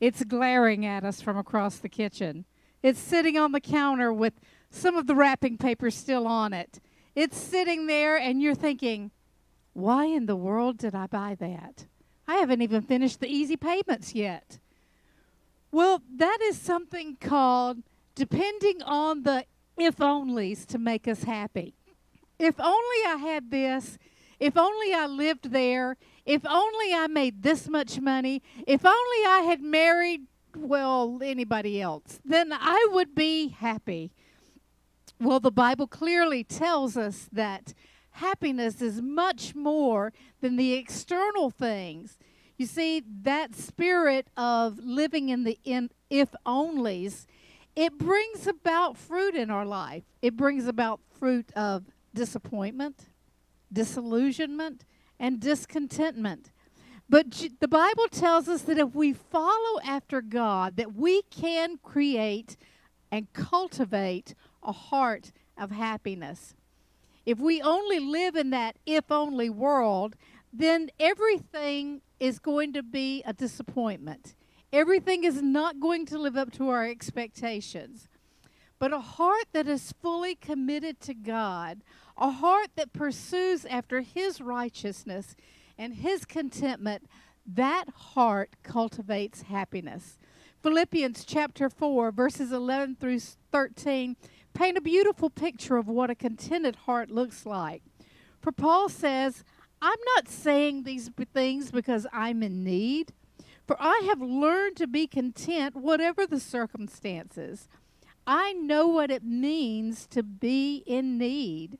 S3: it's glaring at us from across the kitchen. It's sitting on the counter with some of the wrapping paper still on it. It's sitting there, and you're thinking, why in the world did I buy that? I haven't even finished the easy payments yet. Well, that is something called depending on the if onlys to make us happy. If only I had this, if only I lived there, if only I made this much money, if only I had married, well, anybody else, then I would be happy. Well, the Bible clearly tells us that happiness is much more than the external things. You see, that spirit of living in the in, if onlys, it brings about fruit in our life. It brings about fruit of disappointment, disillusionment, and discontentment. But the Bible tells us that if we follow after God, that we can create and cultivate a heart of happiness. If we only live in that if only world, then everything is going to be a disappointment. Everything is not going to live up to our expectations. But a heart that is fully committed to God, a heart that pursues after His righteousness and His contentment, that heart cultivates happiness. Philippians chapter 4, verses 11 through 13 paint a beautiful picture of what a contented heart looks like. For Paul says, I'm not saying these things because I'm in need, for I have learned to be content whatever the circumstances. I know what it means to be in need.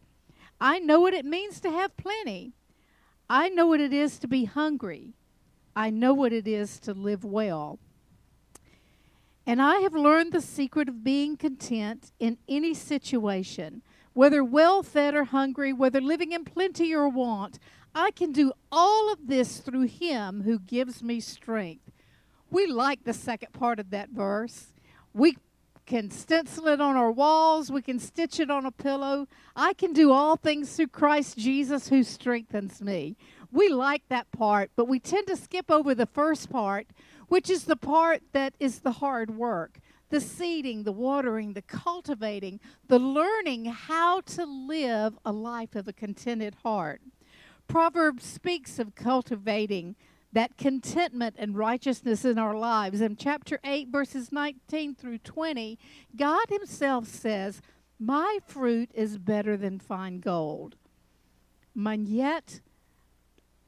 S3: I know what it means to have plenty. I know what it is to be hungry. I know what it is to live well. And I have learned the secret of being content in any situation, whether well fed or hungry, whether living in plenty or want. I can do all of this through him who gives me strength. We like the second part of that verse. We can stencil it on our walls, we can stitch it on a pillow. I can do all things through Christ Jesus who strengthens me. We like that part, but we tend to skip over the first part, which is the part that is the hard work the seeding, the watering, the cultivating, the learning how to live a life of a contented heart. Proverbs speaks of cultivating that contentment and righteousness in our lives. In chapter 8, verses 19 through 20, God Himself says, My fruit is better than fine gold. And yet,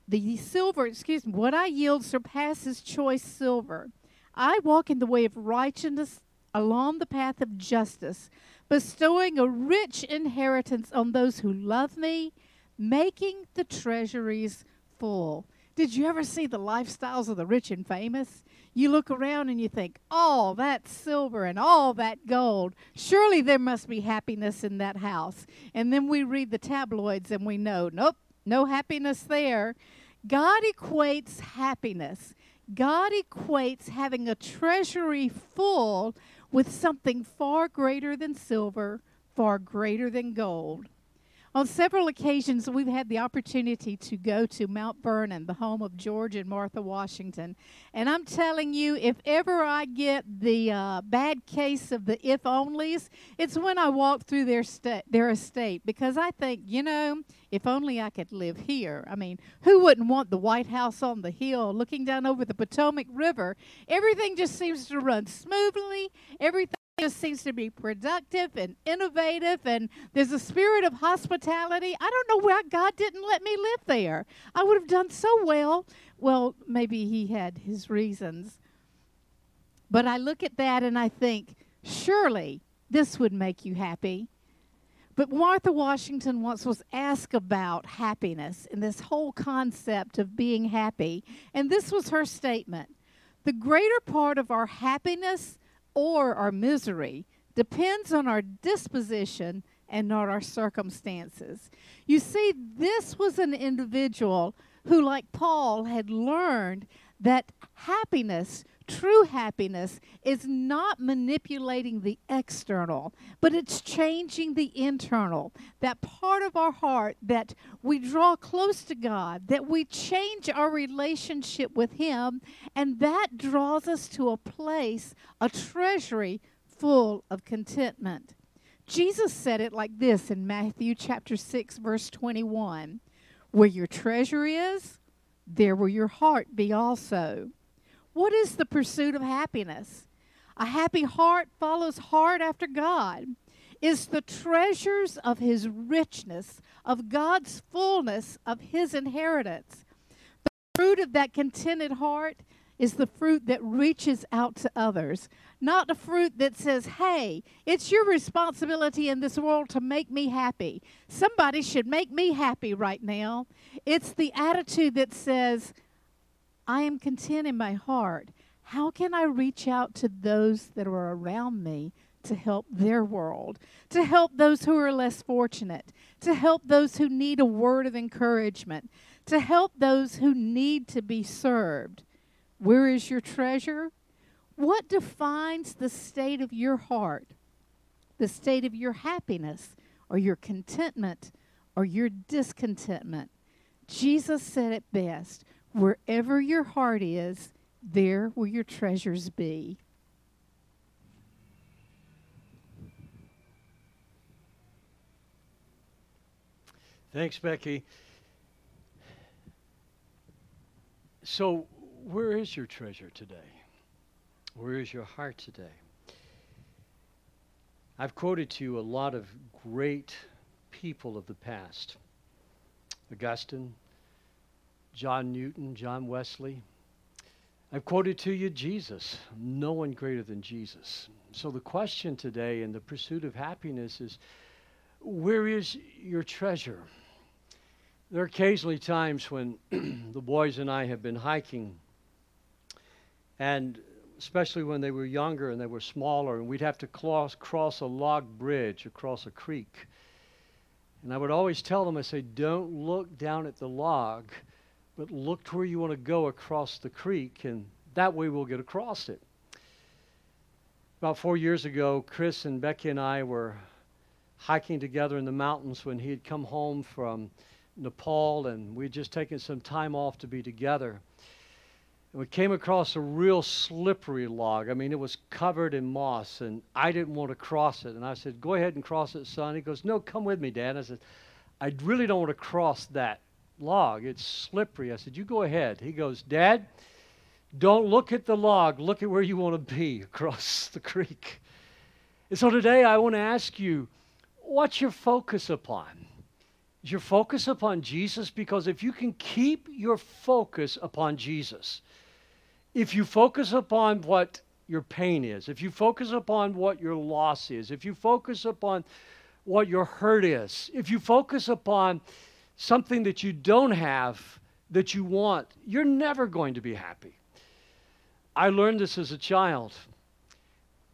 S3: the silver, excuse me, what I yield surpasses choice silver. I walk in the way of righteousness along the path of justice, bestowing a rich inheritance on those who love me, making the treasuries full. Did you ever see the lifestyles of the rich and famous? You look around and you think, all that silver and all that gold. Surely there must be happiness in that house. And then we read the tabloids and we know, nope, no happiness there. God equates happiness. God equates having a treasury full with something far greater than silver, far greater than gold. On several occasions, we've had the opportunity to go to Mount Vernon, the home of George and Martha Washington. And I'm telling you, if ever I get the uh, bad case of the if onlys, it's when I walk through their, their estate because I think, you know, if only I could live here. I mean, who wouldn't want the White House on the hill looking down over the Potomac River? Everything just seems to run smoothly. Everything just seems to be productive and innovative, and there's a spirit of hospitality. I don't know why God didn't let me live there. I would have done so well. Well, maybe He had His reasons. But I look at that and I think, surely this would make you happy. But Martha Washington once was asked about happiness and this whole concept of being happy. And this was her statement The greater part of our happiness or our misery depends on our disposition and not our circumstances. You see, this was an individual who, like Paul, had learned that happiness True happiness is not manipulating the external, but it's changing the internal. That part of our heart that we draw close to God, that we change our relationship with Him, and that draws us to a place, a treasury full of contentment. Jesus said it like this in Matthew chapter 6 verse 21, where your treasure is, there will your heart be also. What is the pursuit of happiness? A happy heart follows hard after God. Is the treasures of his richness, of God's fullness, of his inheritance. The fruit of that contented heart is the fruit that reaches out to others, not the fruit that says, hey, it's your responsibility in this world to make me happy. Somebody should make me happy right now. It's the attitude that says, I am content in my heart. How can I reach out to those that are around me to help their world, to help those who are less fortunate, to help those who need a word of encouragement, to help those who need to be served? Where is your treasure? What defines the state of your heart, the state of your happiness, or your contentment, or your discontentment? Jesus said it best Wherever your heart is, there will your treasures be.
S1: Thanks, Becky. So, where is your treasure today? Where is your heart today? I've quoted to you a lot of great people of the past Augustine, John Newton, John Wesley. I've quoted to you Jesus, no one greater than Jesus. So the question today in the pursuit of happiness is where is your treasure? There are occasionally times when the boys and I have been hiking, and especially when they were younger and they were smaller, and we'd have to cross, cross a log bridge across a creek. And I would always tell them, I say, don't look down at the log, but look to where you want to go across the creek, and that way we'll get across it. About four years ago, Chris and Becky and I were hiking together in the mountains when he had come home from Nepal, and we had just taken some time off to be together. And we came across a real slippery log. I mean, it was covered in moss, and I didn't want to cross it. And I said, Go ahead and cross it, son. He goes, No, come with me, Dad. I said, I really don't want to cross that log. It's slippery. I said, You go ahead. He goes, Dad, don't look at the log. Look at where you want to be across the creek. And so today I want to ask you, what's your focus upon? Is your focus upon Jesus? Because if you can keep your focus upon Jesus, if you focus upon what your pain is, if you focus upon what your loss is, if you focus upon what your hurt is, if you focus upon something that you don't have that you want, you're never going to be happy. I learned this as a child.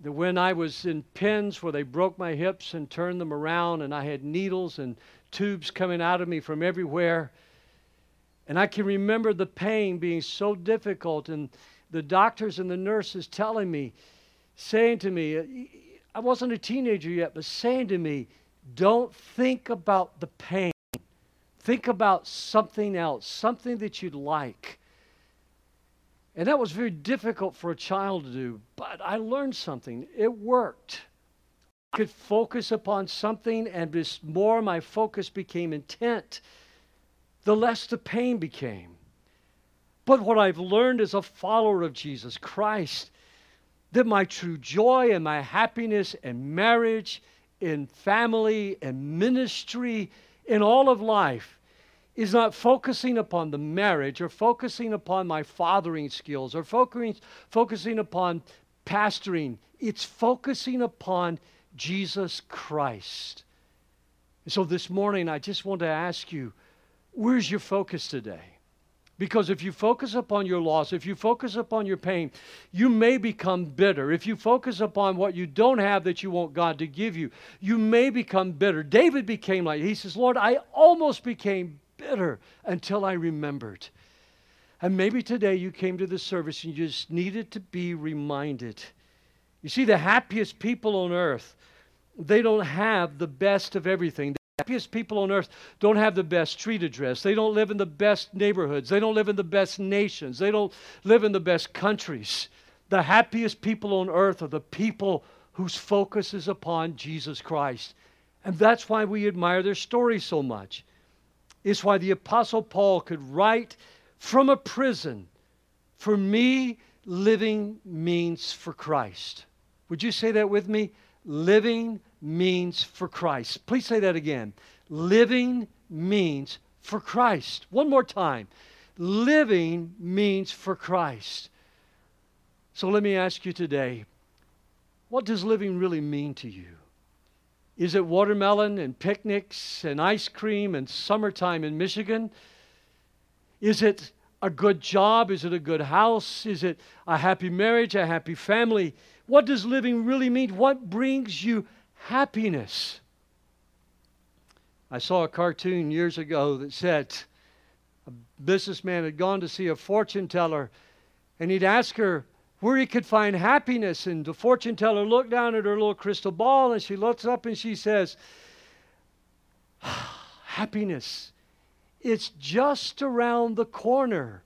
S1: That when I was in pens where they broke my hips and turned them around, and I had needles and tubes coming out of me from everywhere, and I can remember the pain being so difficult, and the doctors and the nurses telling me, saying to me, uh, I wasn't a teenager yet, but saying to me, don't think about the pain. Think about something else, something that you'd like. And that was very difficult for a child to do, but I learned something. It worked. I could focus upon something, and the more my focus became intent, the less the pain became. But what I've learned as a follower of Jesus Christ, that my true joy and my happiness in marriage, in family, in ministry, in all of life is not focusing upon the marriage or focusing upon my fathering skills or focusing, focusing upon pastoring. It's focusing upon Jesus Christ. And so this morning, I just want to ask you where's your focus today? Because if you focus upon your loss, if you focus upon your pain, you may become bitter. If you focus upon what you don't have that you want God to give you, you may become bitter. David became like, he says, Lord, I almost became bitter until I remembered. And maybe today you came to the service and you just needed to be reminded. You see, the happiest people on earth they don't have the best of everything. The happiest people on earth don't have the best street address. They don't live in the best neighborhoods. They don't live in the best nations. They don't live in the best countries. The happiest people on earth are the people whose focus is upon Jesus Christ. And that's why we admire their story so much. It's why the Apostle Paul could write from a prison For me, living means for Christ. Would you say that with me? Living means for Christ. Please say that again. Living means for Christ. One more time. Living means for Christ. So let me ask you today what does living really mean to you? Is it watermelon and picnics and ice cream and summertime in Michigan? Is it a good job? Is it a good house? Is it a happy marriage, a happy family? What does living really mean? What brings you happiness. I saw a cartoon years ago that said a businessman had gone to see a fortune teller and he'd ask her where he could find happiness. And the fortune teller looked down at her little crystal ball and she looks up and she says, Happiness, it's just around the corner.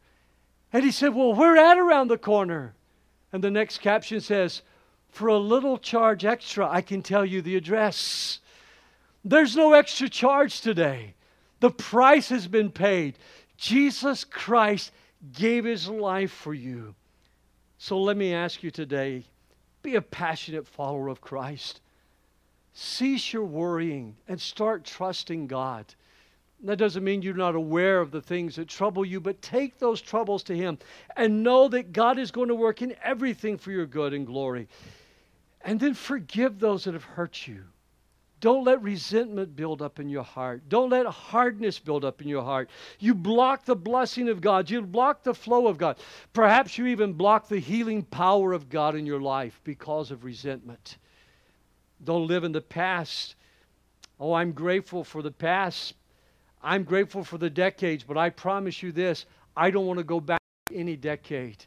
S1: And he said, Well, we're at around the corner. And the next caption says, for a little charge extra, I can tell you the address. There's no extra charge today. The price has been paid. Jesus Christ gave his life for you. So let me ask you today be a passionate follower of Christ. Cease your worrying and start trusting God. That doesn't mean you're not aware of the things that trouble you, but take those troubles to Him and know that God is going to work in everything for your good and glory. And then forgive those that have hurt you. Don't let resentment build up in your heart. Don't let hardness build up in your heart. You block the blessing of God. You block the flow of God. Perhaps you even block the healing power of God in your life because of resentment. Don't live in the past. Oh, I'm grateful for the past. I'm grateful for the decades, but I promise you this I don't want to go back any decade.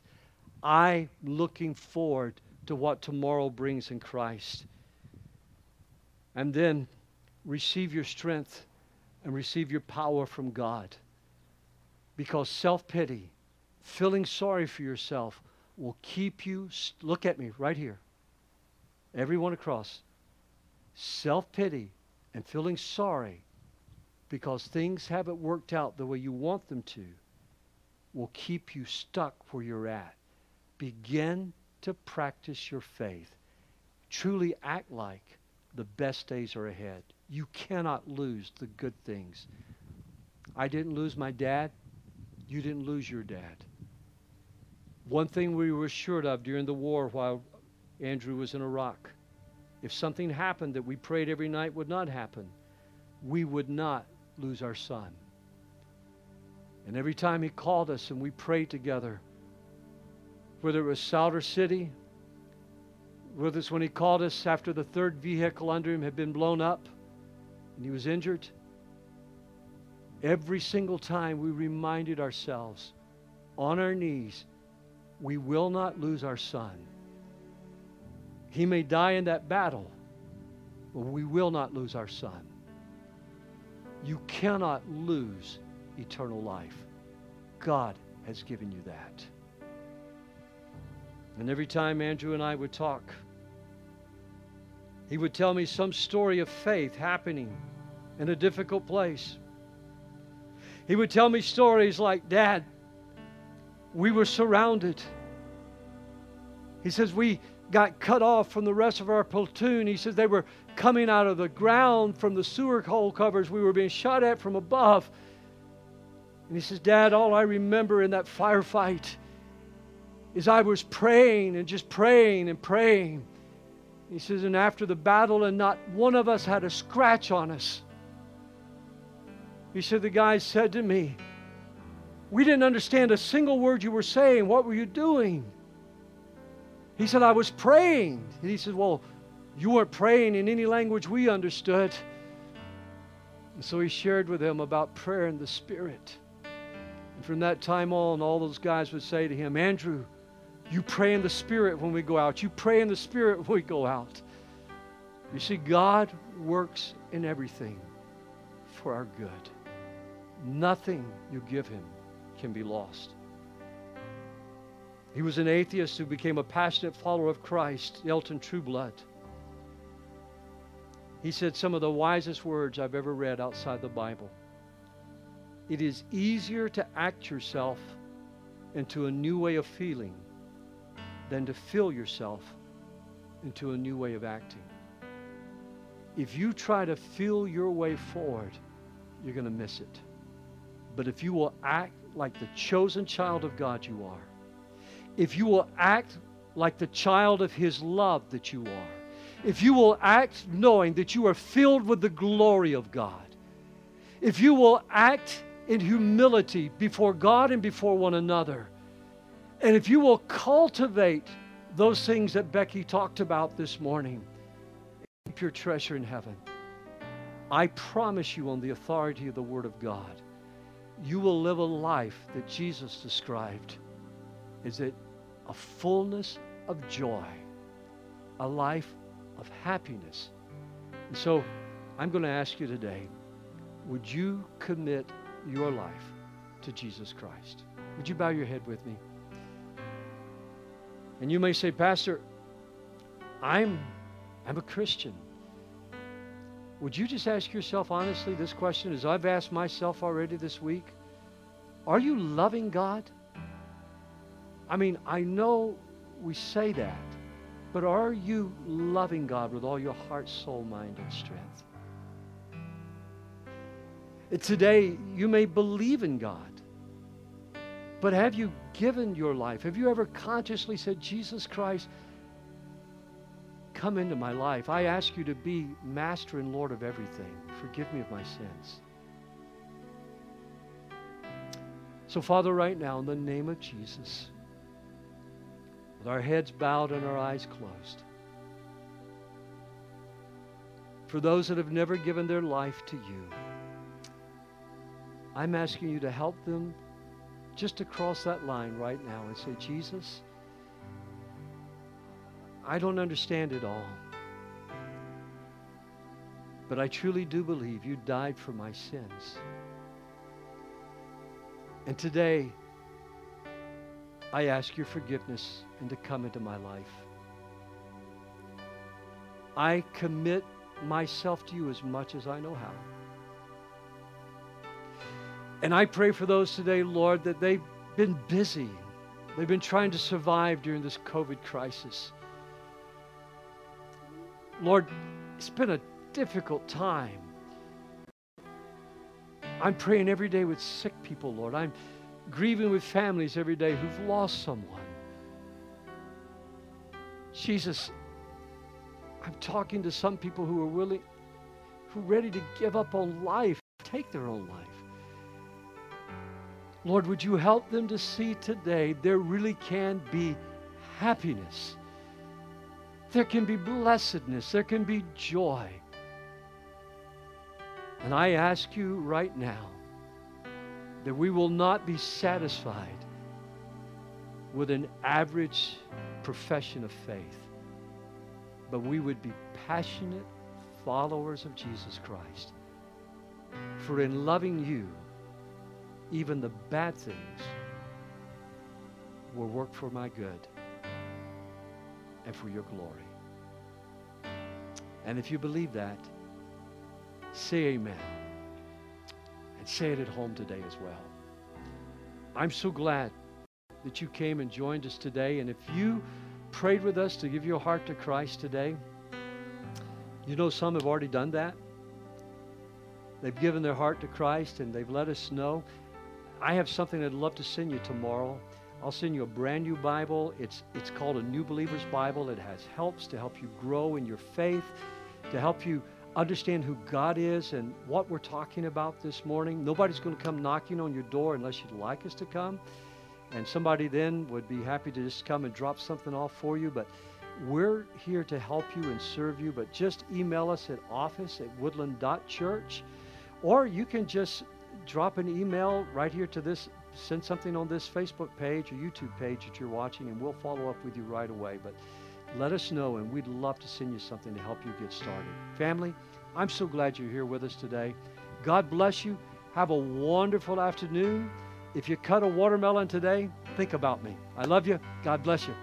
S1: I'm looking forward to what tomorrow brings in Christ. And then receive your strength and receive your power from God. Because self pity, feeling sorry for yourself, will keep you. Look at me right here. Everyone across. Self pity and feeling sorry because things haven't worked out the way you want them to will keep you stuck where you're at. Begin to practice your faith. Truly act like the best days are ahead. You cannot lose the good things. I didn't lose my dad. You didn't lose your dad. One thing we were assured of during the war while Andrew was in Iraq if something happened that we prayed every night would not happen, we would not lose our son. And every time he called us and we prayed together, whether it was Sadr City, whether us when he called us after the third vehicle under him had been blown up and he was injured, every single time we reminded ourselves on our knees, we will not lose our son. He may die in that battle, but we will not lose our son. You cannot lose eternal life. God has given you that. And every time Andrew and I would talk, he would tell me some story of faith happening in a difficult place. He would tell me stories like, Dad, we were surrounded. He says, We got cut off from the rest of our platoon. He says they were coming out of the ground from the sewer hole covers. We were being shot at from above. And he says, Dad, all I remember in that firefight is I was praying and just praying and praying. He says, and after the battle, and not one of us had a scratch on us. He said, the guy said to me, We didn't understand a single word you were saying. What were you doing? He said, I was praying. And he said, Well, you weren't praying in any language we understood. And so he shared with them about prayer in the Spirit. And from that time on, all those guys would say to him, Andrew, you pray in the Spirit when we go out. You pray in the Spirit when we go out. You see, God works in everything for our good. Nothing you give Him can be lost. He was an atheist who became a passionate follower of Christ, Elton Trueblood. He said some of the wisest words I've ever read outside the Bible. It is easier to act yourself into a new way of feeling than to fill yourself into a new way of acting. If you try to feel your way forward, you're going to miss it. But if you will act like the chosen child of God you are, if you will act like the child of His love that you are, if you will act knowing that you are filled with the glory of God, if you will act in humility before God and before one another, and if you will cultivate those things that Becky talked about this morning, keep your treasure in heaven. I promise you, on the authority of the Word of God, you will live a life that Jesus described is it a fullness of joy, a life of happiness. And so I'm going to ask you today would you commit your life to Jesus Christ? Would you bow your head with me? And you may say, Pastor, I'm, I'm a Christian. Would you just ask yourself honestly this question as I've asked myself already this week? Are you loving God? I mean, I know we say that, but are you loving God with all your heart, soul, mind, and strength? Today, you may believe in God, but have you given your life? Have you ever consciously said, Jesus Christ, come into my life? I ask you to be master and Lord of everything. Forgive me of my sins. So, Father, right now, in the name of Jesus, with our heads bowed and our eyes closed. for those that have never given their life to you. I'm asking you to help them just to cross that line right now and say, Jesus, I don't understand it all. But I truly do believe you died for my sins. And today, I ask your forgiveness and to come into my life. I commit myself to you as much as I know how. And I pray for those today, Lord, that they've been busy. They've been trying to survive during this COVID crisis. Lord, it's been a difficult time. I'm praying every day with sick people, Lord. I'm grieving with families every day who've lost someone. Jesus, I'm talking to some people who are willing, who are ready to give up on life, take their own life. Lord, would you help them to see today there really can be happiness. There can be blessedness. There can be joy. And I ask you right now that we will not be satisfied with an average profession of faith, but we would be passionate followers of Jesus Christ. For in loving you, even the bad things will work for my good and for your glory. And if you believe that, say amen. And say it at home today as well. I'm so glad that you came and joined us today. And if you prayed with us to give your heart to Christ today, you know some have already done that. They've given their heart to Christ and they've let us know. I have something I'd love to send you tomorrow. I'll send you a brand new Bible. It's, it's called a New Believer's Bible. It has helps to help you grow in your faith, to help you understand who God is and what we're talking about this morning. Nobody's going to come knocking on your door unless you'd like us to come. And somebody then would be happy to just come and drop something off for you. But we're here to help you and serve you. But just email us at office at woodland.church. Or you can just drop an email right here to this, send something on this Facebook page or YouTube page that you're watching, and we'll follow up with you right away. But let us know, and we'd love to send you something to help you get started. Family, I'm so glad you're here with us today. God bless you. Have a wonderful afternoon. If you cut a watermelon today, think about me. I love you. God bless you.